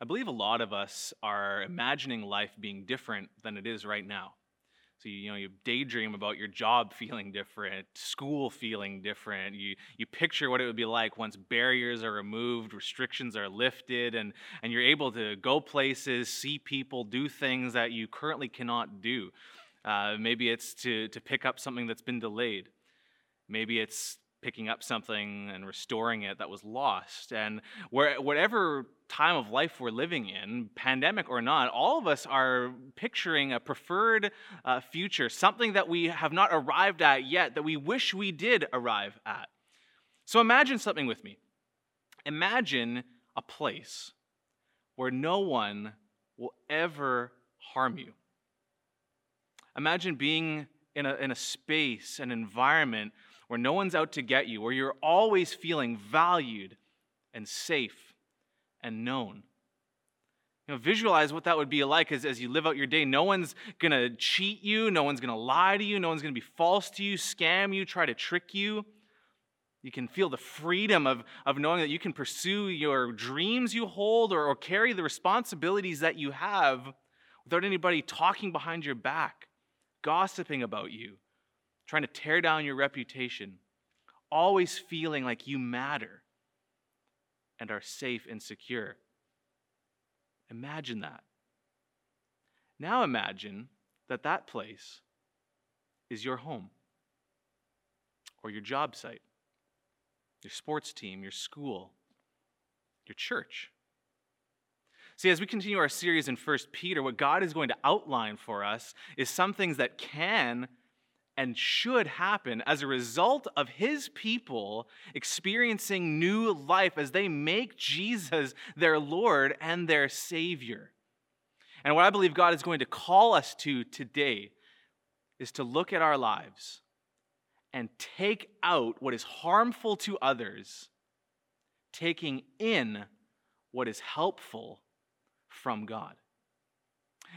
I believe a lot of us are imagining life being different than it is right now. So you, know you daydream about your job feeling different, school feeling different. You you picture what it would be like once barriers are removed, restrictions are lifted, and and you're able to go places, see people, do things that you currently cannot do. Uh, maybe it's to to pick up something that's been delayed. Maybe it's picking up something and restoring it that was lost. And where, whatever time of life we're living in, pandemic or not, all of us are picturing a preferred uh, future, something that we have not arrived at yet, that we wish we did arrive at. So imagine something with me. Imagine a place where no one will ever harm you. Imagine being in a, in a space, an environment where no one's out to get you, where you're always feeling valued and safe and known. You know, visualize what that would be like as, as you live out your day. No one's going to cheat you. No one's going to lie to you. No one's going to be false to you, scam you, try to trick you. You can feel the freedom of, of knowing that you can pursue your dreams you hold or, or carry the responsibilities that you have without anybody talking behind your back, gossiping about you, trying to tear down your reputation, always feeling like you matter and are safe and secure. Imagine that. Now imagine that that place is your home or your job site, your sports team, your school, your church. See, as we continue our series in 1 Peter, what God is going to outline for us is some things that can and should happen as a result of his people experiencing new life as they make Jesus their Lord and their Savior. And what I believe God is going to call us to today is to look at our lives and take out what is harmful to others, taking in what is helpful from God.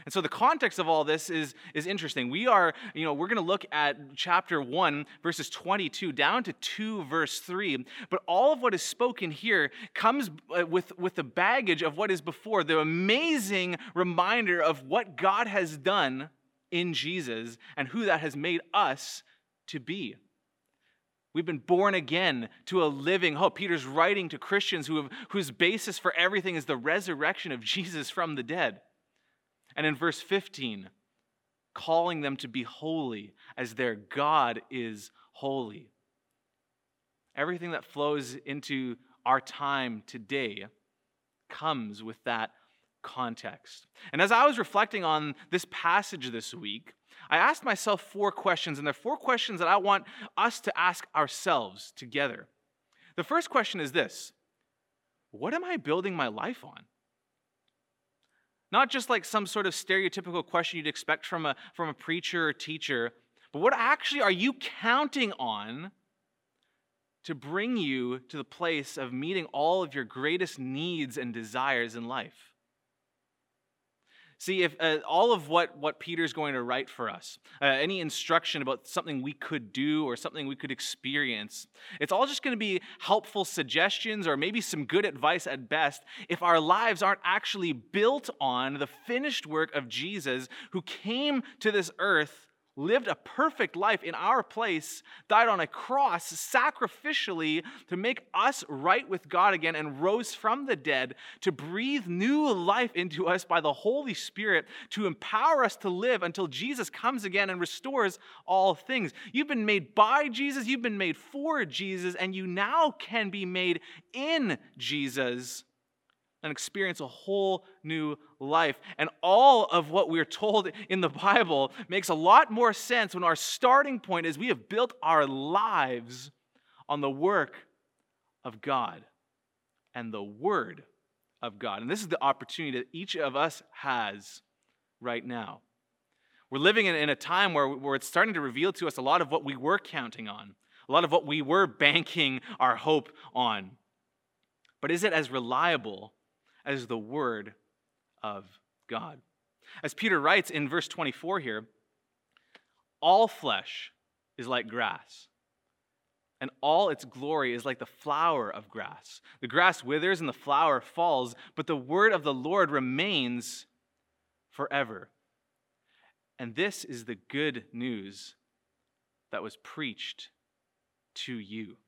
And so the context of all this is, is interesting. We are, you know, we're going to look at chapter 1, verses 22 down to 2, verse 3. But all of what is spoken here comes uh, with, with the baggage of what is before, the amazing reminder of what God has done in Jesus and who that has made us to be. We've been born again to a living hope. Peter's writing to Christians who have, whose basis for everything is the resurrection of Jesus from the dead. And in verse 15, calling them to be holy as their God is holy. Everything that flows into our time today comes with that context. And as I was reflecting on this passage this week, I asked myself four questions, and they're four questions that I want us to ask ourselves together. The first question is this What am I building my life on? Not just like some sort of stereotypical question you'd expect from a, from a preacher or teacher, but what actually are you counting on to bring you to the place of meeting all of your greatest needs and desires in life? See, if uh, all of what, what Peter's going to write for us, uh, any instruction about something we could do or something we could experience, it's all just going to be helpful suggestions or maybe some good advice at best if our lives aren't actually built on the finished work of Jesus who came to this earth lived a perfect life in our place, died on a cross sacrificially to make us right with God again, and rose from the dead to breathe new life into us by the Holy Spirit to empower us to live until Jesus comes again and restores all things. You've been made by Jesus, you've been made for Jesus, and you now can be made in Jesus and experience a whole new life. And all of what we're told in the Bible makes a lot more sense when our starting point is we have built our lives on the work of God and the Word of God. And this is the opportunity that each of us has right now. We're living in, a time where, where it's starting to reveal to us a lot of what we were counting on, a lot of what we were banking our hope on. But is it as reliable as the Word of God. As Peter writes in verse 24 here, all flesh is like grass, and all its glory is like the flower of grass. The grass withers and the flower falls, but the word of the Lord remains forever. And this is the good news that was preached to you.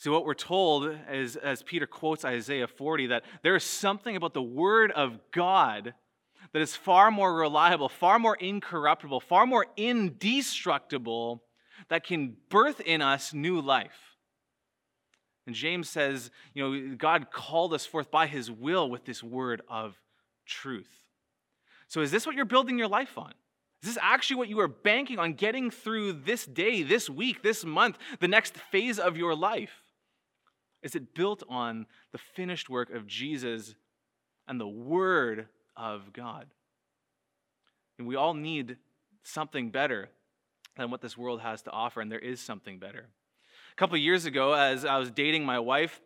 So, what we're told is, as Peter quotes Isaiah 40, that there is something about the Word of God that is far more reliable, far more incorruptible, far more indestructible that can birth in us new life. And James says, you know, God called us forth by his will with this word of truth. So is this what you're building your life on? Is this actually what you are banking on getting through this day, this week, this month, the next phase of your life? Is it built on the finished work of Jesus and the Word of God? And we all need something better than what this world has to offer, and there is something better. A couple years ago, as I was dating my wife,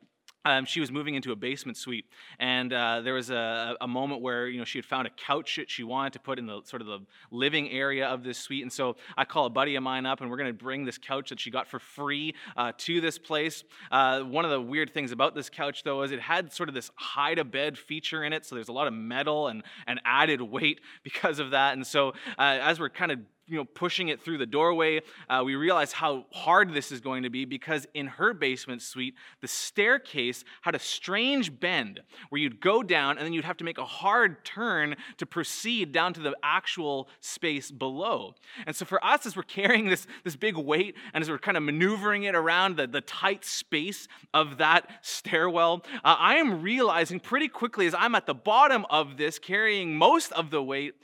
um, she was moving into a basement suite, and uh, there was a, a, moment where you know she had found a couch that she wanted to put in the sort of the living area of this suite. And so I call a buddy of mine up, and we're going to bring this couch that she got for free uh, to this place. Uh, one of the weird things about this couch, though, is it had sort of this hide a bed feature in it, so there's a lot of metal and, and added weight because of that. And so uh, as we're kind of you know, pushing it through the doorway, uh, we realize how hard this is going to be because in her basement suite, the staircase had a strange bend where you'd go down and then you'd have to make a hard turn to proceed down to the actual space below. And so for us, as we're carrying this, this big weight and as we're kind of maneuvering it around the, the tight space of that stairwell, uh, I am realizing pretty quickly as I'm at the bottom of this, carrying most of the weight,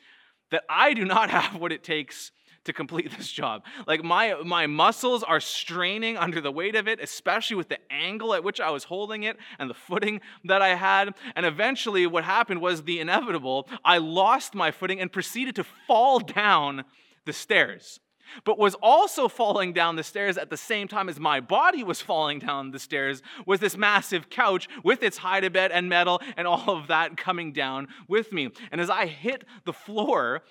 that I do not have what it takes to complete this job. Like my my muscles are straining under the weight of it, especially with the angle at which I was holding it and the footing that I had. And eventually what happened was the inevitable. I lost my footing and proceeded to fall down the stairs. But was also falling down the stairs at the same time as my body was falling down the stairs was this massive couch with its hide a bed and metal and all of that coming down with me. And as I hit the floor,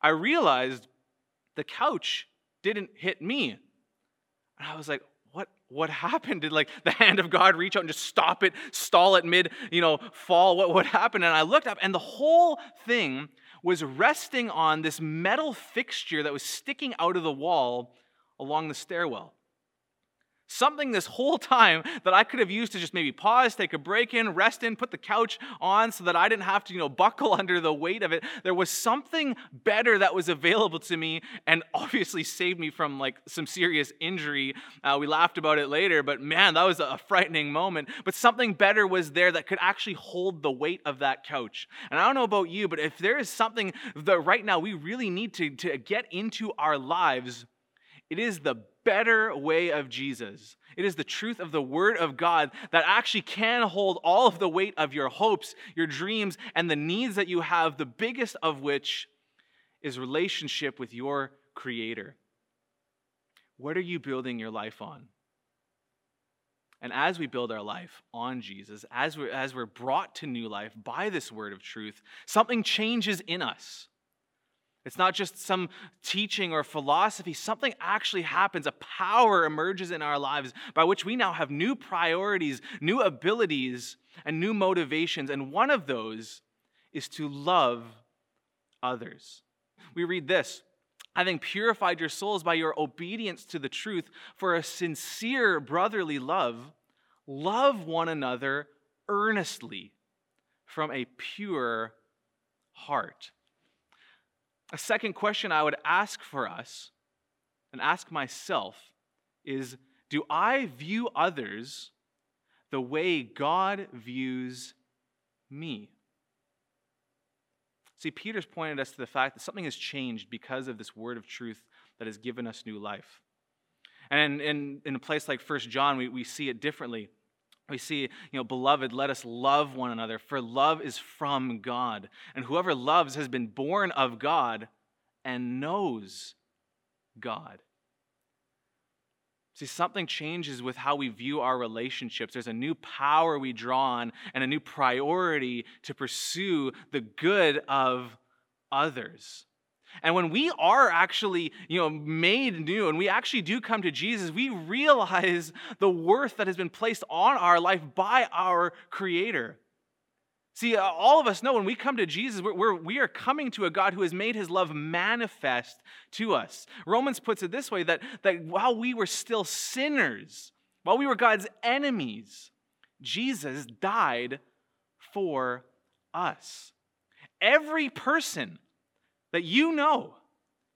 I realized the couch didn't hit me. And I was like, what, what happened? Did like the hand of God reach out and just stop it, stall it mid, you know, fall? What, what happened? And I looked up and the whole thing was resting on this metal fixture that was sticking out of the wall along the stairwell. Something this whole time that I could have used to just maybe pause, take a break in, rest in, put the couch on so that I didn't have to, you know, buckle under the weight of it. There was something better that was available to me and obviously saved me from like some serious injury. Uh, we laughed about it later, but man, that was a frightening moment. But something better was there that could actually hold the weight of that couch. And I don't know about you, but if there is something that right now we really need to, to get into our lives, it is the better way of Jesus. It is the truth of the Word of God that actually can hold all of the weight of your hopes, your dreams, and the needs that you have, the biggest of which is relationship with your Creator. What are you building your life on? And as we build our life on Jesus, as we're, as we're brought to new life by this word of truth, something changes in us. It's not just some teaching or philosophy. Something actually happens. A power emerges in our lives by which we now have new priorities, new abilities, and new motivations. And one of those is to love others. We read this having purified your souls by your obedience to the truth for a sincere brotherly love, love one another earnestly from a pure heart. A second question I would ask for us and ask myself is Do I view others the way God views me? See, Peter's pointed us to the fact that something has changed because of this word of truth that has given us new life. And in, in a place like First John, we, we see it differently we see, you know, beloved, let us love one another, for love is from God. And whoever loves has been born of God and knows God. See, something changes with how we view our relationships. There's a new power we draw on and a new priority to pursue the good of others. And when we are actually, you know, made new and we actually do come to Jesus, we realize the worth that has been placed on our life by our Creator. See, uh, all of us know when we come to Jesus, we're, we're, we are coming to a God who has made his love manifest to us. Romans puts it this way that, that while we were still sinners, while we were God's enemies, Jesus died for us. Every person that you know,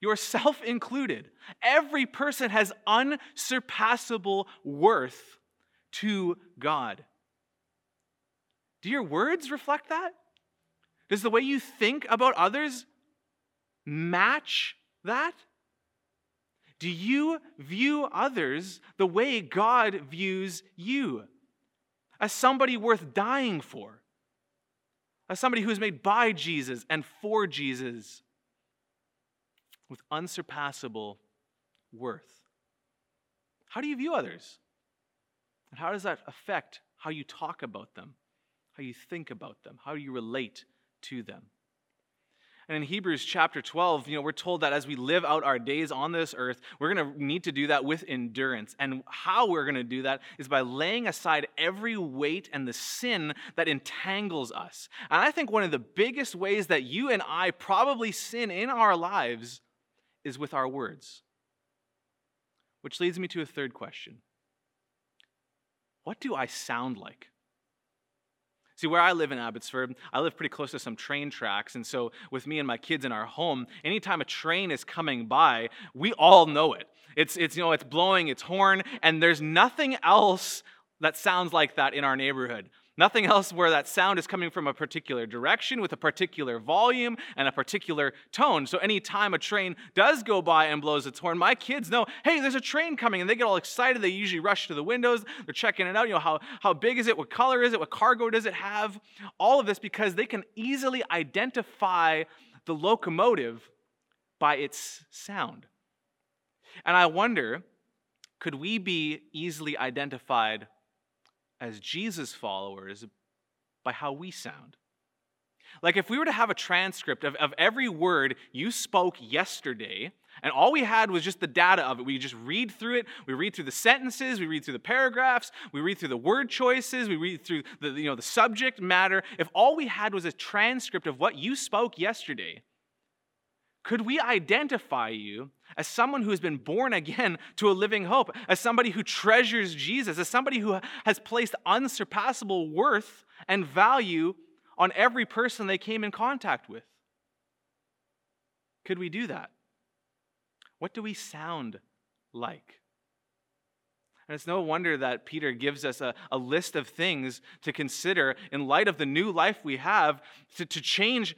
yourself included, every person has unsurpassable worth to God. Do your words reflect that? Does the way you think about others match that? Do you view others the way God views you? As somebody worth dying for? As somebody who is made by Jesus and for Jesus with unsurpassable worth? How do you view others? And how does that affect how you talk about them? how you think about them, how you relate to them. And in Hebrews chapter 12, you know, we're told that as we live out our days on this earth, we're going to need to do that with endurance. And how we're going to do that is by laying aside every weight and the sin that entangles us. And I think one of the biggest ways that you and I probably sin in our lives is with our words. Which leads me to a third question What do I sound like? See, where I live in Abbotsford, I live pretty close to some train tracks. And so, with me and my kids in our home, anytime a train is coming by, we all know it. It's, it's, you know, it's blowing its horn, and there's nothing else that sounds like that in our neighborhood. Nothing else where that sound is coming from a particular direction with a particular volume and a particular tone. So anytime a train does go by and blows its horn, my kids know, hey, there's a train coming, and they get all excited. They usually rush to the windows. They're checking it out. You know, how, how big is it? What color is it? What cargo does it have? All of this because they can easily identify the locomotive by its sound. And I wonder, could we be easily identified as Jesus followers by how we sound. Like, if we were to have a transcript of, of every word you spoke yesterday, and all we had was just the data of it, we just read through it. We read through the sentences, we read through the paragraphs, we read through the word choices, we read through the, you know, the subject matter. If all we had was a transcript of what you spoke yesterday, could we identify you as someone who has been born again to a living hope, as somebody who treasures Jesus, as somebody who has placed unsurpassable worth and value on every person they came in contact with? Could we do that? What do we sound like? And it's no wonder that Peter gives us a, a list of things to consider in light of the new life we have to, to change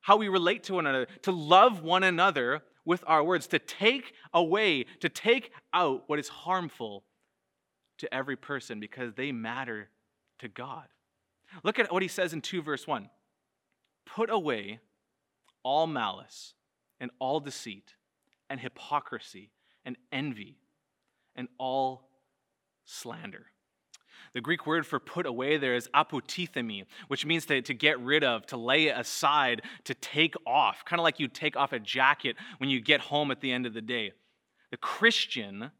how we relate to one another, to love one another with our words, to take away, to take out what is harmful to every person because they matter to God. Look at what he says in 2 verse 1. Put away all malice and all deceit and hypocrisy and envy and all slander. The Greek word for put away there is apotithemi, which means to, to get rid of, to lay aside, to take off, kind of like you take off a jacket when you get home at the end of the day. The Christian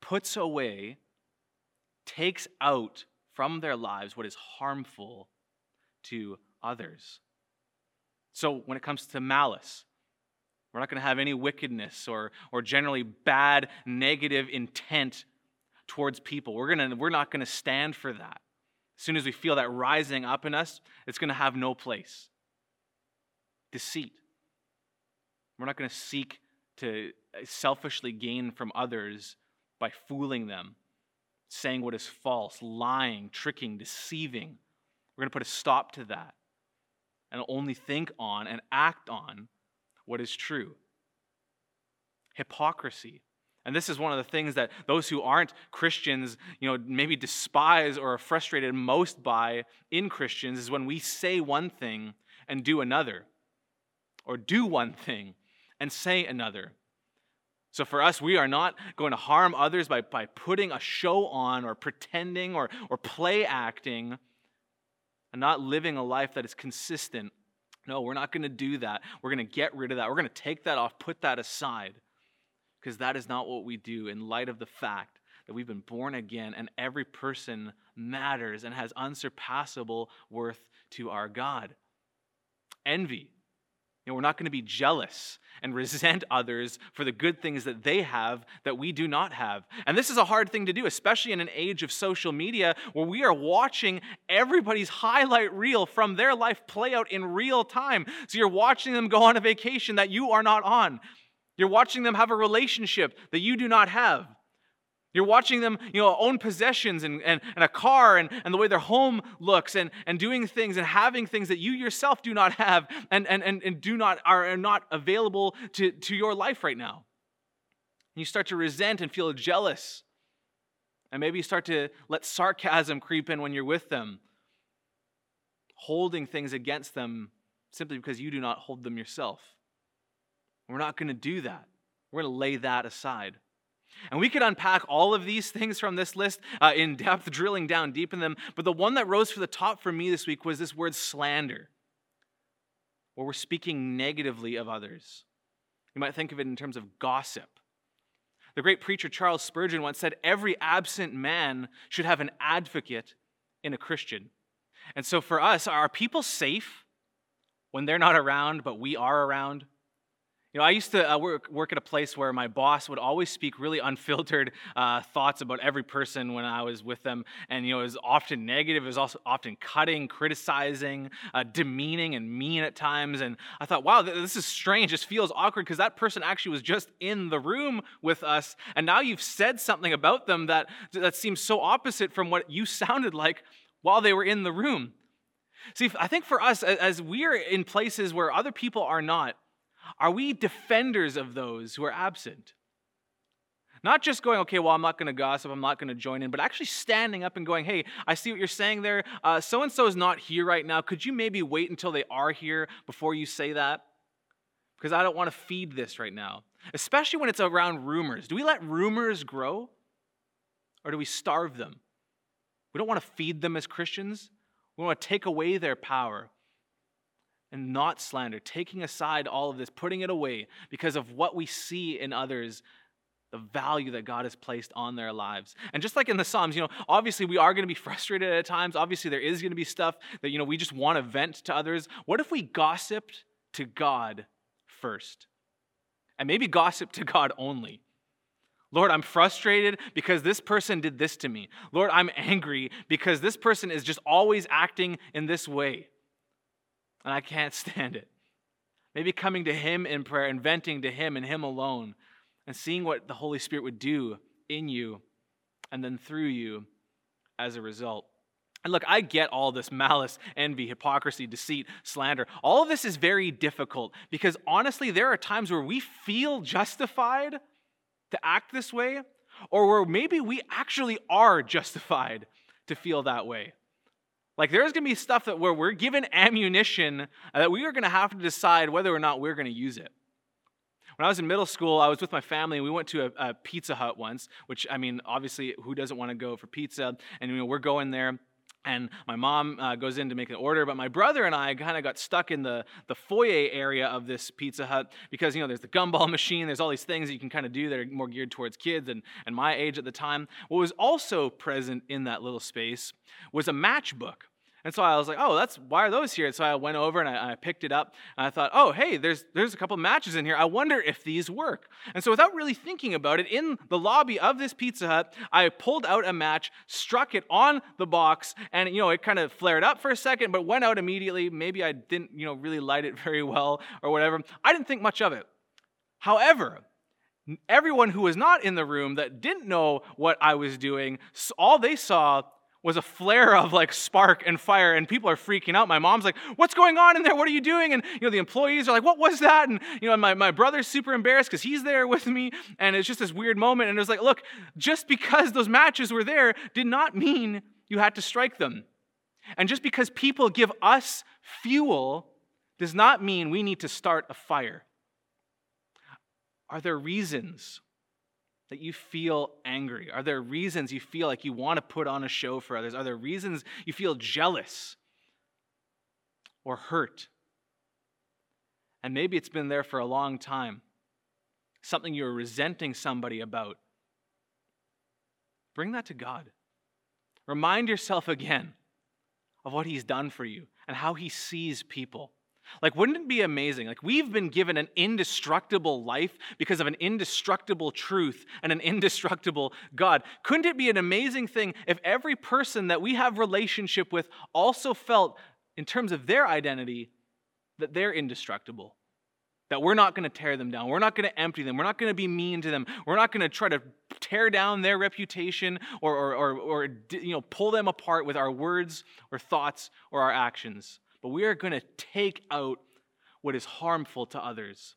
puts away, takes out from their lives what is harmful to others. So when it comes to malice, we're not going to have any wickedness or, or generally bad, negative intent towards people. We're, gonna, we're not going to stand for that. As soon as we feel that rising up in us, it's going to have no place. Deceit. We're not going to seek to uh, selfishly gain from others by fooling them, saying what is false, lying, tricking, deceiving. We're going to put a stop to that and only think on and act on what is true. Hypocrisy. And this is one of the things that those who aren't Christians, you know, maybe despise or are frustrated most by in Christians is when we say one thing and do another, or do one thing and say another. So for us, we are not going to harm others by, by putting a show on or pretending or, or play acting and not living a life that is consistent No, we're not going to do that. We're going to get rid of that. We're going to take that off, put that aside, because that is not what we do in light of the fact that we've been born again and every person matters and has unsurpassable worth to our God. Envy know, we're not going to be jealous and resent others for the good things that they have that we do not have. And this is a hard thing to do, especially in an age of social media where we are watching everybody's highlight reel from their life play out in real time. So you're watching them go on a vacation that you are not on. You're watching them have a relationship that you do not have. You're watching them, you know, own possessions and, and, and a car and, and the way their home looks and, and doing things and having things that you yourself do not have and, and, and, and do not are not available to, to your life right now. And you start to resent and feel jealous. And maybe you start to let sarcasm creep in when you're with them, holding things against them simply because you do not hold them yourself. We're not going to do that. We're going to lay that aside. And we could unpack all of these things from this list uh, in depth, drilling down deep in them. But the one that rose to the top for me this week was this word slander, where we're speaking negatively of others. You might think of it in terms of gossip. The great preacher Charles Spurgeon once said, Every absent man should have an advocate in a Christian. And so for us, are people safe when they're not around, but we are around? You know, I used to uh, work, work at a place where my boss would always speak really unfiltered uh, thoughts about every person when I was with them. And, you know, it was often negative. It was also often cutting, criticizing, uh, demeaning, and mean at times. And I thought, wow, this is strange. This feels awkward because that person actually was just in the room with us. And now you've said something about them that, that seems so opposite from what you sounded like while they were in the room. See, I think for us, as we're in places where other people are not, are we defenders of those who are absent? Not just going, okay, well, I'm not going to gossip, I'm not going to join in, but actually standing up and going, hey, I see what you're saying there. So and so is not here right now. Could you maybe wait until they are here before you say that? Because I don't want to feed this right now, especially when it's around rumors. Do we let rumors grow or do we starve them? We don't want to feed them as Christians. We want to take away their power and not slander, taking aside all of this, putting it away because of what we see in others, the value that God has placed on their lives. And just like in the Psalms, you know, obviously we are going to be frustrated at times. Obviously, there is going to be stuff that, you know, we just want to vent to others. What if we gossiped to God first? And maybe gossip to God only. Lord, I'm frustrated because this person did this to me. Lord, I'm angry because this person is just always acting in this way and I can't stand it. Maybe coming to Him in prayer and venting to Him and Him alone and seeing what the Holy Spirit would do in you and then through you as a result. And look, I get all this malice, envy, hypocrisy, deceit, slander. All of this is very difficult because honestly, there are times where we feel justified to act this way, or where maybe we actually are justified to feel that way. Like there's going to be stuff that where we're given ammunition that we are going to have to decide whether or not we're going to use it. When I was in middle school, I was with my family and we went to a, a Pizza Hut once, which I mean, obviously, who doesn't want to go for pizza? And you know, we're going there and my mom uh, goes in to make an order but my brother and i kind of got stuck in the, the foyer area of this pizza hut because you know there's the gumball machine there's all these things that you can kind of do that are more geared towards kids and, and my age at the time. What was also present in that little space was a matchbook and so I was like, oh, that's why are those here? And so I went over and I, I, picked it up and I thought, oh, hey, there's there's a couple matches in here. I wonder if these work. And so without really thinking about it, in the lobby of this Pizza Hut, I pulled out a match, struck it on the box, and you know it kind of flared up for a second, but went out immediately. Maybe I didn't, you know, really light it very well or whatever. I didn't think much of it. However, everyone who was not in the room that didn't know what I was doing, all they saw was a flare of like spark and fire and people are freaking out. My mom's like what's going on in there? What are you doing? And you know the employees are like what was that? And you know my, my brother's super embarrassed because he's there with me. And it's just this weird moment and it was like look just because those matches were there did not mean you had to strike them. And just because people give us fuel does not mean we need to start a fire. Are there reasons that you feel angry? Are there reasons you feel like you want to put on a show for others? Are there reasons you feel jealous or hurt and maybe it's been there for a long time, something you're resenting somebody about, bring that to God. Remind yourself again of what He's done for you and how He sees people. Like, wouldn't it be amazing? Like, we've been given an indestructible life because of an indestructible truth and an indestructible God. Couldn't it be an amazing thing if every person that we have relationship with also felt, in terms of their identity, that they're indestructible? That we're not going to tear them down. We're not going to empty them. We're not going to be mean to them. We're not going to try to tear down their reputation or, or, or, or you know, pull them apart with our words or thoughts or our actions but we are going to take out what is harmful to others.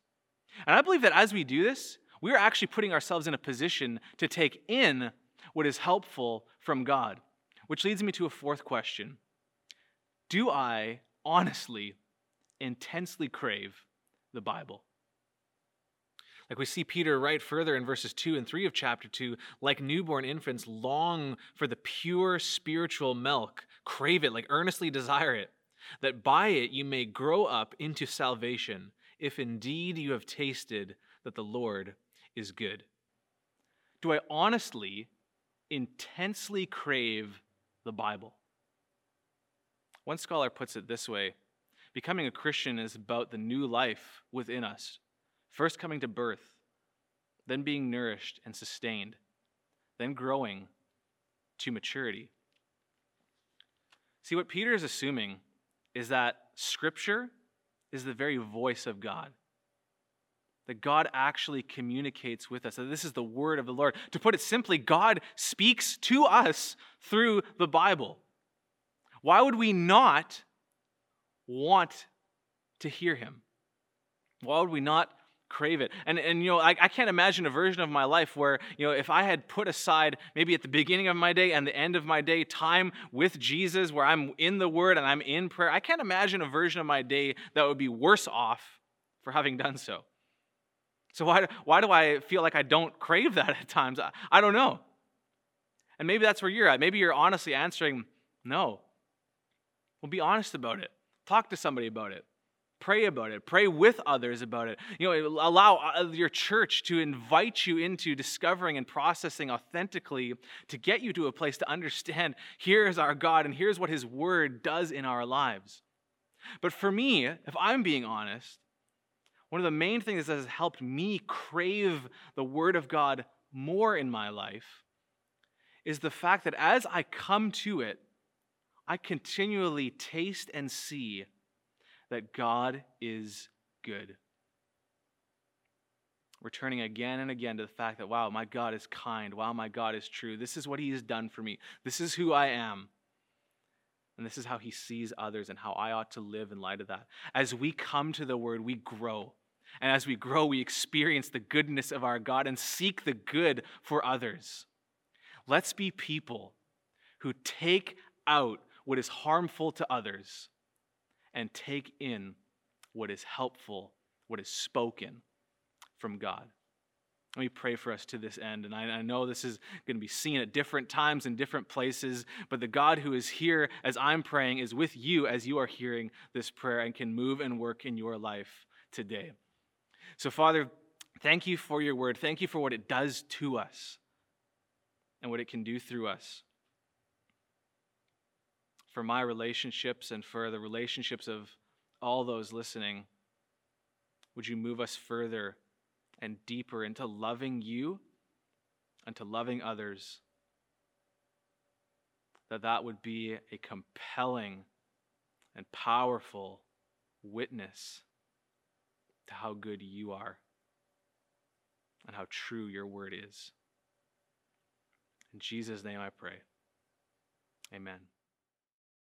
And I believe that as we do this, we are actually putting ourselves in a position to take in what is helpful from God. Which leads me to a fourth question Do I honestly, intensely crave the Bible? Like we see Peter write further in verses 2 and 3 of chapter 2, like newborn infants, long for the pure spiritual milk, crave it, like earnestly desire it that by it you may grow up into salvation, if indeed you have tasted that the Lord is good. Do I honestly, intensely crave the Bible? One scholar puts it this way Becoming a Christian is about the new life within us, first coming to birth, then being nourished and sustained, then growing to maturity. See, what Peter is assuming is that Scripture is the very voice of God. That God actually communicates with us. That this is the word of the Lord. To put it simply, God speaks to us through the Bible. Why would we not want to hear him? Why would we not crave it. And, and you know, I, I can't imagine a version of my life where, you know, if I had put aside maybe at the beginning of my day and the end of my day time with Jesus where I'm in the Word and I'm in prayer, I can't imagine a version of my day that would be worse off for having done so. So why, why do I feel like I don't crave that at times? I, I don't know. And maybe that's where you're at. Maybe you're honestly answering, no. Well, be honest about it. Talk to somebody about it. Pray about it. Pray with others about it. You know, allow uh, your church to invite you into discovering and processing authentically to get you to a place to understand here's our God and here's what his word does in our lives. But for me, if I'm being honest, one of the main things that has helped me crave the word of God more in my life is the fact that as I come to it, I continually taste and see that God is good. Returning again and again to the fact that, wow, my God is kind. Wow, my God is true. This is what He has done for me. This is who I am. And this is how He sees others and how I ought to live in light of that. As we come to the Word, we grow. And as we grow, we experience the goodness of our God and seek the good for others. Let's be people who take out what is harmful to others and take in what is helpful, what is spoken from God. Let me pray for us to this end. And I, I, know this is going to be seen at different times in different places, but the God who is here as I'm praying is with you as you are hearing this prayer and can move and work in your life today. So, Father, thank you for your word. Thank you for what it does to us and what it can do through us for my relationships and for the relationships of all those listening. Would you move us further and deeper into loving you and to loving others? That that would be a compelling and powerful witness to how good you are and how true your word is. In Jesus' name I pray. Amen.